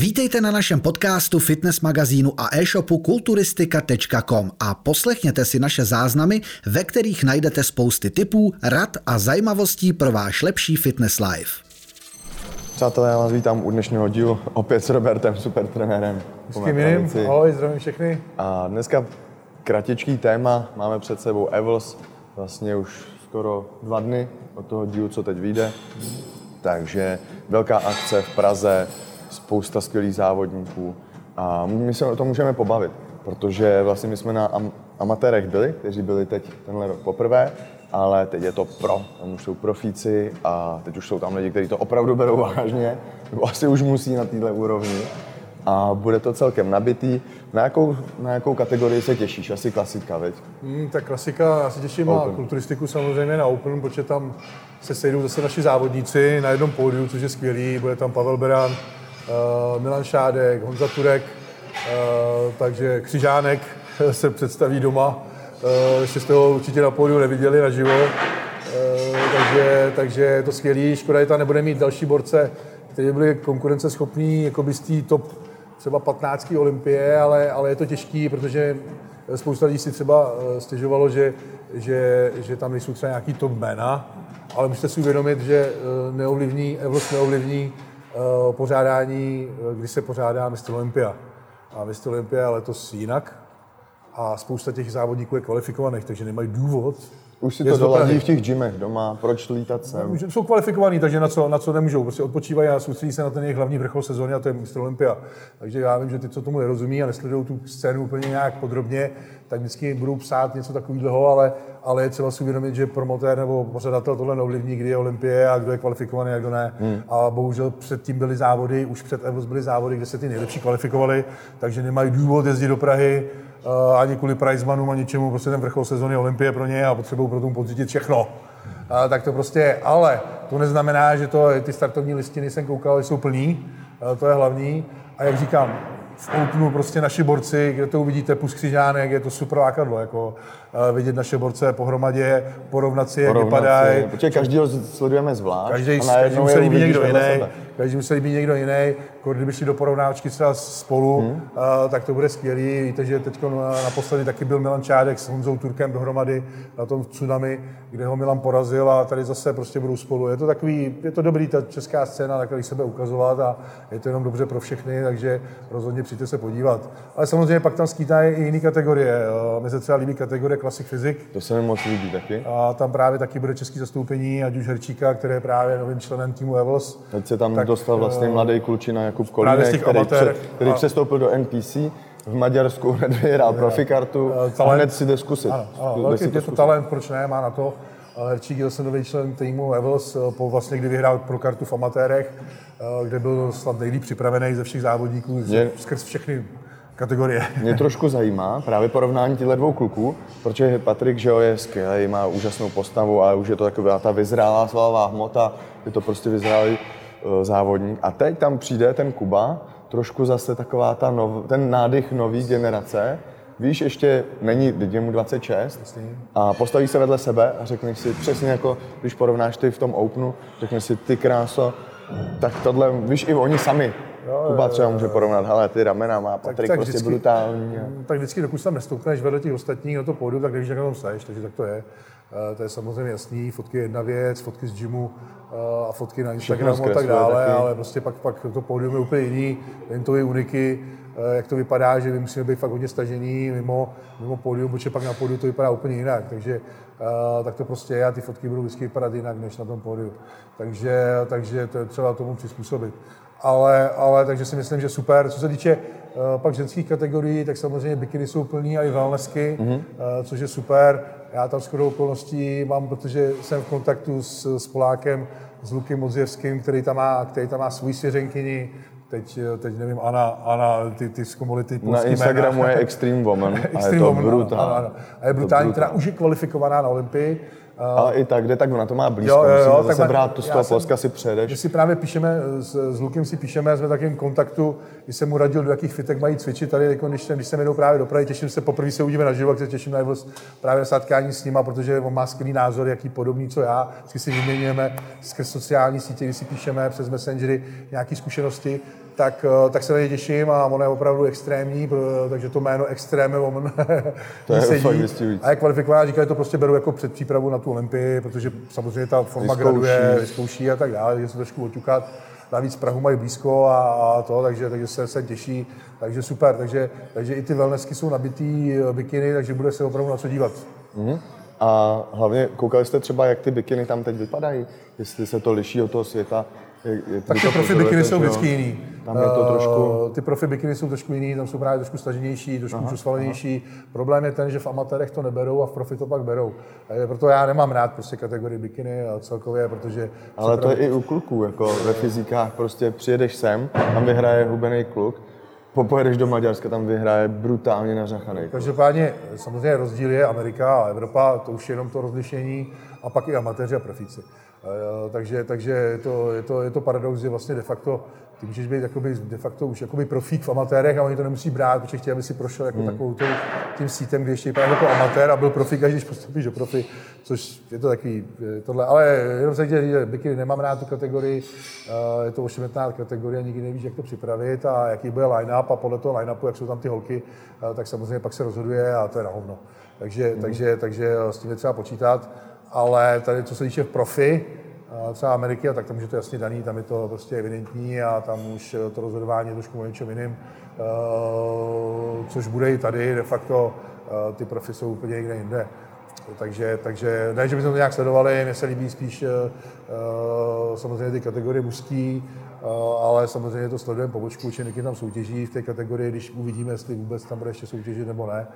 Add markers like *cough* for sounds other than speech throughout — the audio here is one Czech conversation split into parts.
Vítejte na našem podcastu, fitness magazínu a e-shopu kulturistika.com a poslechněte si naše záznamy, ve kterých najdete spousty tipů, rad a zajímavostí pro váš lepší fitness life. Přátelé, já vás vítám u dnešního dílu opět s Robertem, super trenérem. S kým jiným? Ahoj, zdravím všechny. A dneska kratičký téma, máme před sebou Evels, vlastně už skoro dva dny od toho dílu, co teď vyjde. Takže velká akce v Praze, spousta skvělých závodníků a my se o tom můžeme pobavit, protože vlastně my jsme na am- amatérech byli, kteří byli teď tenhle rok poprvé, ale teď je to pro, tam už jsou profíci a teď už jsou tam lidi, kteří to opravdu berou *laughs* vážně, nebo asi už musí na této úrovni a bude to celkem nabitý. Na jakou, na jakou kategorii se těšíš? Asi klasika, veď? Hmm, tak klasika, já se těším Open. na kulturistiku samozřejmě na Open, protože tam se sejdou zase naši závodníci na jednom pódiu, což je skvělý. Bude tam Pavel Beran, Milan Šádek, Honza Turek, uh, takže Křižánek *laughs* se představí doma. Uh, ještě jste ho určitě na pódiu neviděli naživo. Takže, takže je to skvělý. Škoda, že tam nebude mít další borce, kteří byli konkurenceschopní jako by z té top třeba 15. olympie, ale, ale je to těžký, protože spousta lidí si třeba stěžovalo, že, že, že tam nejsou třeba nějaký top jména, ale musíte si uvědomit, že neovlivní, Evros neovlivní pořádání, kdy se pořádá Mr. Olympia. A Mr. Olympia je letos jinak a spousta těch závodníků je kvalifikovaných, takže nemají důvod už si to doladí v těch gymech doma, proč lítat sem? Jsou kvalifikovaní, takže na co, na co nemůžou. Prostě odpočívají a soustředí se na ten jejich hlavní vrchol sezóny a to je Mr. Olympia. Takže já vím, že ty, co tomu nerozumí a nesledují tu scénu úplně nějak podrobně, tak vždycky budou psát něco takového, ale, ale je třeba si uvědomit, že promotér nebo pořadatel tohle neovlivní, kdy je Olympie a kdo je kvalifikovaný a kdo ne. Hmm. A bohužel předtím byly závody, už před Evos byly závody, kde se ty nejlepší kvalifikovali, takže nemají důvod jezdit do Prahy, ani kvůli Prizemanům a ničemu, prostě ten vrchol sezóny Olympie pro ně a potřebují pro tomu pocítit všechno. Uh, tak to prostě, ale to neznamená, že to, ty startovní listiny jsem koukal, jsou plný, uh, to je hlavní. A jak říkám, v Openu prostě naši borci, kde to uvidíte, plus křižánek, je to super lákadlo, jako vidět naše borce pohromadě, porovnat si, jak vypadají. Protože každý ho sledujeme zvlášť. Každý, každý musí být někdo jiný, každý musí být někdo jiný. Kdyby šli do porovnáčky třeba spolu, hmm. uh, tak to bude skvělý. Víte, že teď naposledy taky byl Milan Čádek s Honzou Turkem dohromady na tom tsunami, kde ho Milan porazil a tady zase prostě budou spolu. Je to takový, je to dobrý, ta česká scéna, takový sebe ukazovat a je to jenom dobře pro všechny, takže rozhodně přijďte se podívat. Ale samozřejmě pak tam skýtají i jiné kategorie. Mně se třeba líbí kategorie Classic Physics. To se mi moc líbí taky. A tam právě taky bude český zastoupení, ať už Herčíka, který je právě novým členem týmu Evels. Teď se tam tak, dostal vlastně uh, mladý klučina Jakub Kolínek, který, amatér, pře, který a... přestoupil do NPC v Maďarsku, *laughs* hned vyhrál profikartu uh, a hned si jde zkusit. Ano, ano, velký, je to talent, proč ne, má na to. Herčík je zase nový člen týmu Evels, po vlastně, kdy vyhrál pro kartu v amatérech, kde byl snad nejlíp připravený ze všech závodníků, je... skrz všechny kategorie. Mě trošku zajímá právě porovnání těchto dvou kluků, protože Patrik že je skvělý, má úžasnou postavu a už je to taková ta vyzrálá svalová hmota, je to prostě vyzrálý závodník. A teď tam přijde ten Kuba, trošku zase taková ta nov, ten nádych nový generace, víš, ještě není, teď je mu 26 a postaví se vedle sebe a řekneš si přesně jako, když porovnáš ty v tom Openu, řekneš si ty kráso, tak tohle, víš, i oni sami Jo, Kuba třeba může porovnat, ale ty ramena má Patrik tak, tak prostě vždycky, brutální. Tak vždycky, dokud tam nestoupneš vedle těch ostatních na to pódium, tak nevíš, jak na tom seš, takže tak to je. Uh, to je samozřejmě jasný, fotky je jedna věc, fotky z gymu uh, a fotky na Instagramu a tak dále, taky. ale prostě pak, pak to pódium je úplně jiný, jen to je uniky, uh, jak to vypadá, že my musíme být fakt hodně stažený mimo, mimo pódium, protože pak na pódiu to vypadá úplně jinak, takže tak to prostě je a ty fotky budou vždycky vypadat jinak než na tom pódiu. Takže, takže to je třeba tomu přizpůsobit ale, ale takže si myslím, že super. Co se týče pak ženských kategorií, tak samozřejmě bikiny jsou plný a i wellnessky, mm-hmm. což je super. Já tam skoro okolností mám, protože jsem v kontaktu s, s Polákem, s Lukem Modzjevským, který tam má, který tam má svůj svěřenkyni, teď, teď nevím, Ana, Ana ty, ty zkomolity Na Instagramu jména. je *laughs* Extreme Woman a je to brutální. A je brutální, která už je kvalifikovaná na Olympii ale i tak, kde tak na to má blízko, jo, jo, jo, musíme zase brát to z toho Polska si přejedeš. My si právě píšeme, s, s Lukem si píšeme, jsme v takovém kontaktu, když jsem mu radil, do jakých fitek mají cvičit tady, jako když, jsem, když jsem jedou právě do Prahy, těším se, poprvé se uvidíme na živo, se těším na jeho právě setkání s nima, protože on má skvělý názor, jaký podobný, co já, vždycky si vyměňujeme skrz sociální sítě, když si píšeme přes Messengery nějaké zkušenosti, tak, tak se na ně těším a ono je opravdu extrémní, takže to jméno Extreme Woman *laughs* to je *laughs* sedí. A je kvalifikovaná, říkali, to prostě beru jako předpřípravu na tu Olympii, protože samozřejmě ta forma vyzkouší. graduje, vyzkouší a tak dále, že se trošku oťukat. Navíc Prahu mají blízko a, a to, takže, takže se, se těší, takže super. Takže, takže i ty wellnessky jsou nabitý eh, bikiny, takže bude se opravdu na co dívat. Mm-hmm. A hlavně koukali jste třeba, jak ty bikiny tam teď vypadají? Jestli se to liší od toho světa? Tak ty profi bikiny jsou vždycky jiný. Tam je to trošku... Uh, ty profi bikiny jsou trošku jiný, tam jsou právě trošku staženější, trošku aha. Problém je ten, že v amatérech to neberou a v profi to pak berou. A proto já nemám rád prostě kategorii bikiny a celkově, protože... Ale to je i u kluků, jako ve fyzikách prostě přijedeš sem, tam vyhraje hubený kluk, popojedeš do Maďarska, tam vyhraje brutálně nařachaný. Každopádně samozřejmě rozdíl je Amerika a Evropa, to už je jenom to rozlišení, a pak i amatéři a profíci. Takže, takže je, to, je, to, je to paradox, že vlastně de facto ty můžeš být jakoby, de facto už jakoby profík v amatérech a oni to nemusí brát, protože chtějí, aby si prošel jako hmm. takovou tý, tím sítem, kdy ještě vypadá jako amatér a byl profík, až když postupíš do profi, což je to takový tohle. Ale jenom se chtěl říct, že bikiny nemám rád tu kategorii, je to ošemetná kategorie, nikdy nevíš, jak to připravit a jaký bude line-up a podle toho line-upu, jak jsou tam ty holky, tak samozřejmě pak se rozhoduje a to je na hovno. Takže, hmm. takže, takže s tím je třeba počítat ale tady, co se týče profi, třeba Ameriky, a tak tam je to jasně daný, tam je to prostě evidentní a tam už to rozhodování je trošku o něčem jiným, eh, což bude i tady, de facto eh, ty profi jsou úplně někde jinde. Takže, takže ne, že bychom to nějak sledovali, mně se líbí spíš uh, samozřejmě ty kategorie mužský, ale samozřejmě to sledujeme po bočku, že tam soutěží v té kategorii, když uvidíme, jestli vůbec tam bude ještě soutěžit nebo ne.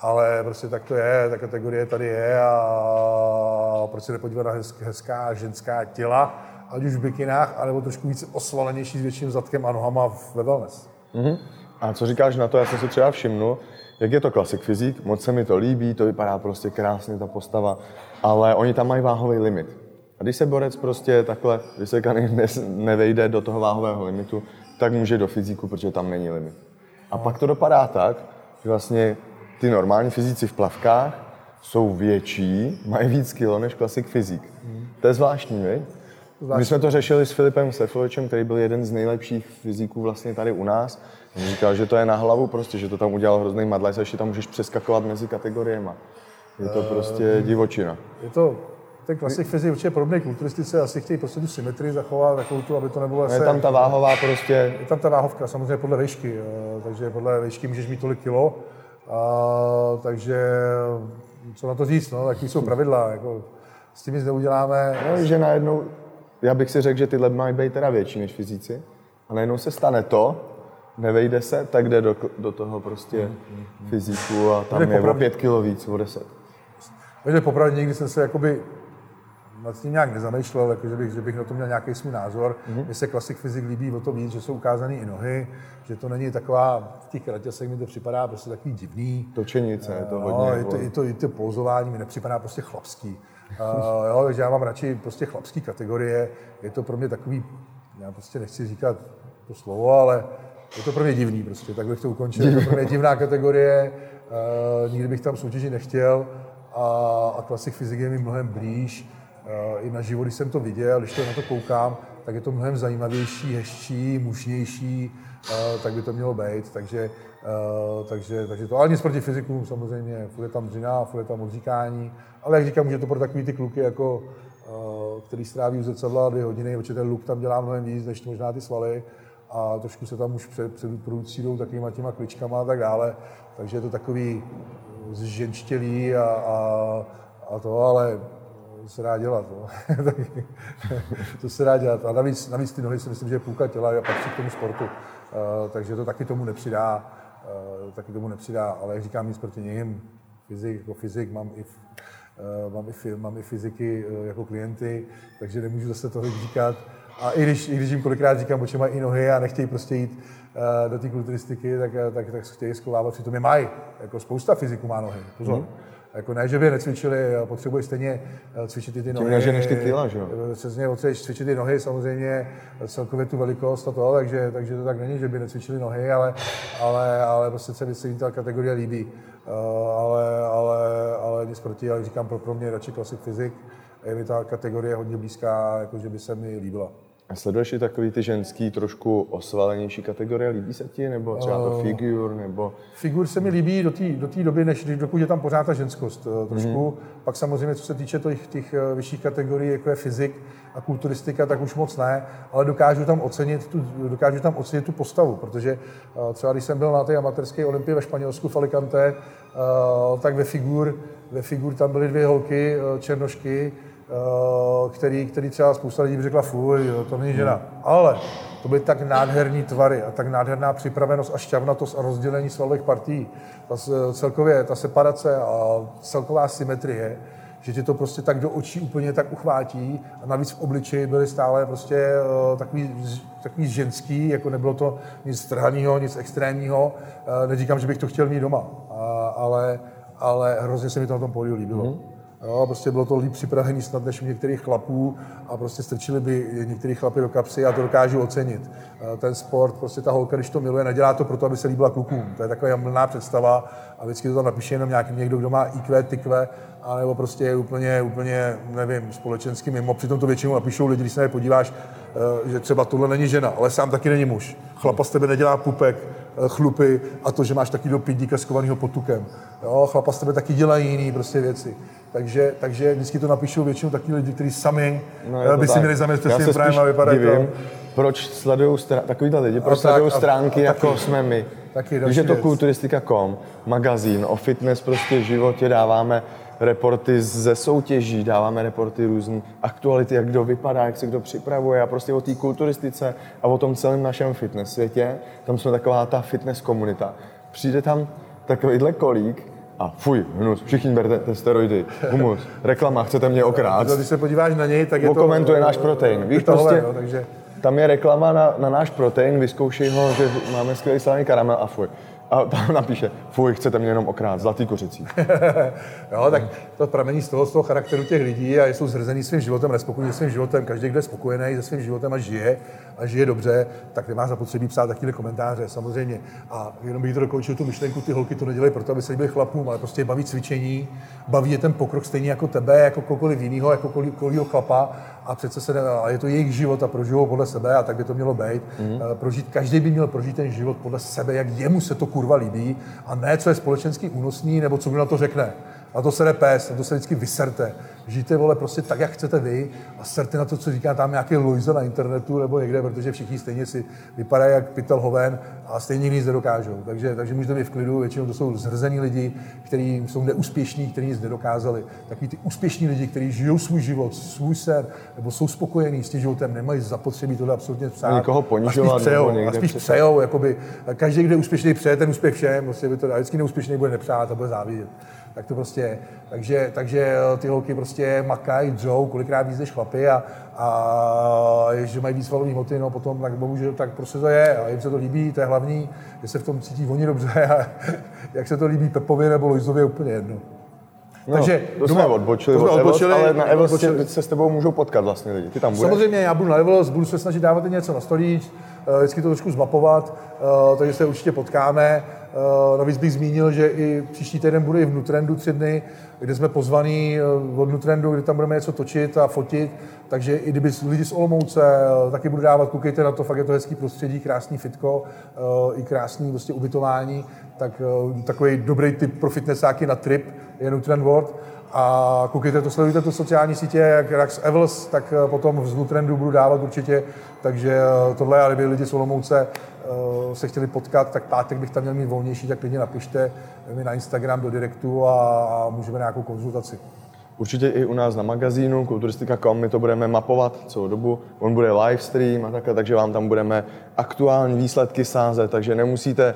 Ale prostě tak to je, ta kategorie tady je a proč se nepodívat na hezká ženská těla, ať už v bikinách, anebo trošku víc osvalenější s větším zadkem a nohama ve wellness. Mm-hmm. A co říkáš na to? Já jsem si třeba všimnul, jak je to klasik fyzik, moc se mi to líbí, to vypadá prostě krásně ta postava, ale oni tam mají váhový limit. A když se borec prostě takhle vysekaný ne, nevejde do toho váhového limitu, tak může do fyziku, protože tam není limit. A pak to dopadá tak, že vlastně ty normální fyzici v plavkách jsou větší, mají víc kilo než klasik fyzik. Hmm. To je zvláštní, viď? My jsme to řešili s Filipem Sefovičem, který byl jeden z nejlepších fyziků vlastně tady u nás. On říkal, že to je na hlavu prostě, že to tam udělal hrozný madlec a ještě tam můžeš přeskakovat mezi kategoriemi. Je to prostě uh, divočina. Je to, ten klasik fyzik určitě podobný kulturistice, asi chtějí prostě tu symetrii zachovat, takovou tu, aby to nebylo Je tam ta váhová prostě... Je tam ta váhovka, samozřejmě podle výšky, eh, takže podle výšky můžeš mít tolik kilo, a, takže co na to říct, no, jaký jsou pravidla, jako, s tím nic neuděláme. No, že najednou, já bych si řekl, že tyhle mají být teda větší než fyzici, a najednou se stane to, nevejde se, tak jde do, do toho prostě fyziku a tam je o pět kilo víc, o deset. Takže popravdě nikdy jsem se jakoby nad tím nějak nezamýšlel, jako že, bych, že bych na to měl nějaký svůj názor. Mm-hmm. Mně se klasik fyzik líbí o to víc, že jsou ukázané i nohy, že to není taková, v těch kratěsech mi to připadá prostě takový divný. Točenice, je to no, hodně. Je to, je to, je to pouzování mi nepřipadá prostě chlapský. uh, jo, takže já mám radši prostě chlapský kategorie. Je to pro mě takový, já prostě nechci říkat to slovo, ale je to pro mě divný prostě, tak bych to ukončil. Je to pro mě divná kategorie, uh, nikdy bych tam soutěžit nechtěl a, a klasik fyzik je mi mnohem blíž. Uh, I na život, když jsem to viděl, když to na to koukám, tak je to mnohem zajímavější, hezčí, mužnější, uh, tak by to mělo být. Takže, uh, takže, takže to, ale nic proti fyzikům samozřejmě, furt je tam dřina, furt je tam odříkání, ale jak říkám, může to pro takový ty kluky, jako, který stráví u zrcadla dvě hodiny, určitě ten luk tam dělá mnohem víc, než možná ty svaly, a trošku se tam už před, producí takovýma těma kličkama a tak dále. Takže je to takový zženštělý a, a, a to, ale se dá dělat. No. *laughs* to se dá dělat. A navíc, navíc ty nohy si myslím, že je půlka těla a patří k tomu sportu. Uh, takže to taky tomu nepřidá. Uh, taky tomu nepřidá, ale jak říkám, nic proti ním. Fyzik, jako fyzik mám i, uh, mám i, mám i fyziky uh, jako klienty, takže nemůžu zase toho říkat. A i když, i když jim kolikrát říkám, že mají i nohy a nechtějí prostě jít uh, do té kulturistiky, tak, tak, tak chtějí schovávat, přitom je mají. Jako spousta fyziků má nohy, pozor. Mm. Jako ne, že by necvičili, potřebuje stejně cvičit i ty nohy. Tím než ty kila, že jo? Přesně, potřebuješ cvičit ty nohy, samozřejmě celkově tu velikost a to, takže, takže to tak není, že by necvičili nohy, ale, ale, ale prostě se mi ta kategorie líbí. Ale, ale, ale nic proti, ale říkám, pro, pro mě radši klasik fyzik, je mi ta kategorie hodně blízká, jakože by se mi líbila. A sleduješ i takový ty ženský, trošku osvalenější kategorie? Líbí se ti? Nebo třeba to Eh, figur? Nebo... Figur se mi líbí do té do doby, než dokud je tam pořád ta ženskost eh, trošku. Mm. Pak samozřejmě, co se týče těch, těch eh, vyšších kategorií, jako je fyzik a kulturistika, tak už moc ne, ale dokážu tam ocenit tu, dokážu tam ocenit tu postavu, protože třeba když jsem byl na té amatérské olympii ve Španělsku v Alicante, tak ve figur, ve figur tam byly dvě holky, černošky, který, který třeba spousta lidí by řekla, fuj, to není žena. Ale to byly tak nádherný tvary a tak nádherná připravenost a šťavnatost a rozdělení svalových partí. Ta, celkově ta separace a celková symetrie, že ti to prostě tak do očí úplně tak uchvátí a navíc v obličeji byly stále prostě eh, takový, takový ženský, jako nebylo to nic strhaného, nic extrémního. Eh, Neříkám, že bych to chtěl mít doma, ale, ale hrozně se mi to na tom pódiu líbilo. Mm. Jo, prostě bylo to líp připravený snad než u některých chlapů a prostě strčili by některý chlapy do kapsy a to dokážu ocenit. Eh, Ten sport, prostě ta holka, když to miluje, nedělá to proto, aby se líbila klukům. To je taková mlná představa a vždycky to tam napíše jenom nějaký někdo, kdo má IQ, tykve, anebo prostě je úplně, úplně, nevím, společensky mimo. Přitom to většinou napíšou lidi, když se na podíváš, eh, že třeba tohle není žena, ale sám taky není muž. Chlapa z tebe nedělá pupek, chlupy a to, že máš taky do pidíka skovanýho potukem. Jo, chlapa z tebe taky dělají jiný prostě věci. Takže, takže vždycky to napíšou většinou taky lidi, kteří sami No, to by si tak. měli zaměřit svým se právem a vypadat divím, to. proč sledují stra- takovýhle lidi, proč sledují a- stránky, a jako taky- jsme my. taky Když je to kulturistika.com, magazín o fitness prostě v životě, dáváme reporty ze soutěží, dáváme reporty různý aktuality, jak kdo vypadá, jak se kdo připravuje a prostě o té kulturistice a o tom celém našem fitness světě. Tam jsme taková ta fitness komunita. Přijde tam takovýhle kolík a fuj, hnus, všichni berte steroidy, humus, reklama, chcete mě okrát. Když se podíváš na něj, tak je to... Okomentuje náš protein. Víš, vytahové, prostě, no, takže... tam je reklama na, na náš protein, vyzkoušej ho, že máme skvělý slaný karamel a fuj. A tam napíše, fuj, chcete mě jenom okrát, zlatý kořicí. *laughs* Jo, tak to pramení z toho, z toho charakteru těch lidí a jsou zhrzený svým životem, nespokojení svým životem. Každý, kdo je spokojený se svým životem a žije a žije dobře, tak nemá zapotřebí psát takové komentáře, samozřejmě. A jenom bych to dokončil tu myšlenku, ty holky to nedělají proto, aby se líbily chlapům, ale prostě baví cvičení, baví je ten pokrok stejně jako tebe, jako kohokoliv jiného, jako kohokoliv chlapa a přece se ne, a je to jejich život a prožijou podle sebe a tak by to mělo být. Mm. Prožít, každý by měl prožít ten život podle sebe, jak jemu se to kurva líbí a ne, co je společensky únosný, nebo co kdo na to řekne. A to se jde pes, na to se vždycky vyserte. Žijte, vole, prostě tak, jak chcete vy a serte na to, co říká tam nějaký Luisa na internetu nebo někde, protože všichni stejně si vypadají jak pytel hoven a stejně nic nedokážou. Takže, takže můžete být v klidu, většinou to jsou zrzení lidi, kteří jsou neúspěšní, kteří nic nedokážali. Takový ty úspěšní lidi, kteří žijou svůj život, svůj sen, nebo jsou spokojení s tím životem, nemají zapotřebí tohle absolutně psát. Nikoho a ponižovat spíš přejou, nebo někde a spíš přejou, jakoby, každý, kdo je úspěšný, přeje ten úspěch všem, prostě by to, a vždycky neúspěšný bude nepřát a bude závidět. Tak to prostě je. Takže, takže ty holky prostě makají, dřou, kolikrát víc než chlapy a, a že mají víc svalový hmoty, no potom tak bohužel tak prostě to je a jim se to líbí, to je hlavní, že se v tom cítí oni dobře a *laughs* jak se to líbí Pepovi nebo Lojzovi úplně jedno. No, Takže to doma- jsme odbočili, to jsme od Evos, odbočili, ale na Evos odbočili. se, s tebou můžou potkat vlastně lidi. Ty tam budeš? Samozřejmě já budu na Levels, budu se snažit dávat něco na stolíč, vždycky to trošku zmapovat, eh, takže se určitě potkáme. Eh, Navíc bych zmínil, že i příští týden bude i v Nutrendu tři dny, kde jsme pozvaní eh, od Nutrendu, kde tam budeme něco točit a fotit, takže i kdyby lidi z Olomouce eh, taky budu dávat, koukejte na to, fakt je to hezký prostředí, krásný fitko, eh, i krásný prostě ubytování, tak eh, takový dobrý tip pro fitnessáky na trip je Nutrend World. A koukejte to, sledujte to sociální sítě, jak Rax Evels, tak eh, potom z Nutrendu budu dávat určitě. Takže eh, tohle, ale kdyby lidi z Olomouce eh, se chtěli potkat, tak pátek bych tam měl mít volnější, tak klidně napište mi na Instagram do direktu a, a můžeme nějakou konzultaci. Určitě i u nás na magazínu kulturistika.com my to budeme mapovat celou dobu. On bude live stream a takhle, takže vám tam budeme aktuální výsledky sázet, takže nemusíte,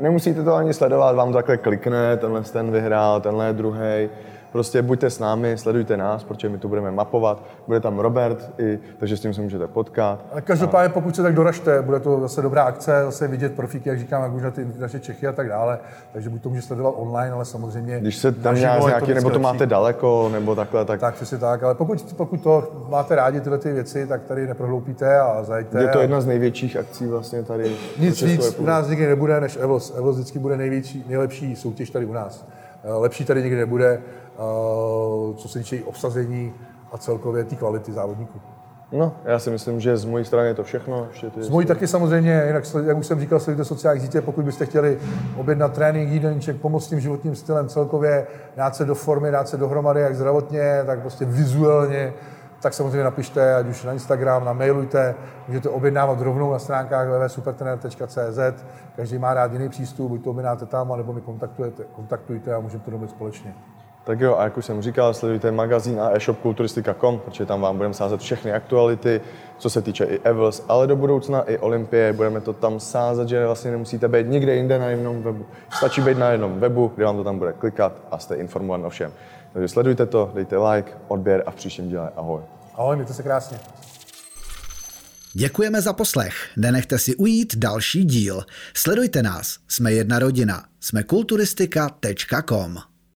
nemusíte to ani sledovat, vám takhle klikne, tenhle ten vyhrál, tenhle druhý. Prostě buďte s námi, sledujte nás, protože my to budeme mapovat. Bude tam Robert, i, takže s tím se můžete potkat. Ale každopádně, pokud se tak doražte, bude to zase dobrá akce, zase vidět profíky, jak říkám, jak už na ty naše Čechy a tak dále. Takže buď to může sledovat online, ale samozřejmě. Když se tam nějak, nějaký, nebo to máte daleko, nebo takhle, tak, Tak, přesně tak, ale pokud, pokud to máte rádi tyhle ty věci, tak tady neprohloupíte a zajďte. je to a jedna z největších akcí vlastně tady. Nic víc u nás nikdy nebude než Evos. Evos vždycky bude největší, nejlepší soutěž tady u nás. Eh, Lepší tady nikdy nebude, eh, co se týče obsazení a celkově té kvality závodníků. No, já si myslím, že z mojí strany je to všechno. Ještě ty z mojí taky samozřejmě, jinak, jak už jsem říkal, sledujte sociální sítě, pokud byste chtěli objednat trénink, jídelníček, pomoct tím životním stylem celkově, dát se do formy, dát se dohromady, jak zdravotně, tak prostě vizuálně, tak samozřejmě napište, ať už na Instagram, na mailujte, můžete objednávat rovnou na stránkách www.supertrener.cz, každý má rád jiný přístup, buď to objednáte tam, nebo mi kontaktujete, kontaktujte a můžeme to domluvit společně. Tak jo, a jak už jsem říkal, sledujte magazín a e-shop kulturistika.com, protože tam vám budeme sázet všechny aktuality, co se týče i Evels, ale do budoucna i Olympie, budeme to tam sázet, že vlastně nemusíte být nikde jinde na jednom webu. Stačí být na jednom webu, kde vám to tam bude klikat a jste informovaní o všem. Takže sledujte to, dejte like, odběr a v příštím díle ahoj. Ahoj, mějte se krásně. Děkujeme za poslech. Nenechte si ujít další díl. Sledujte nás. Jsme jedna rodina. Jsme kulturistika.com.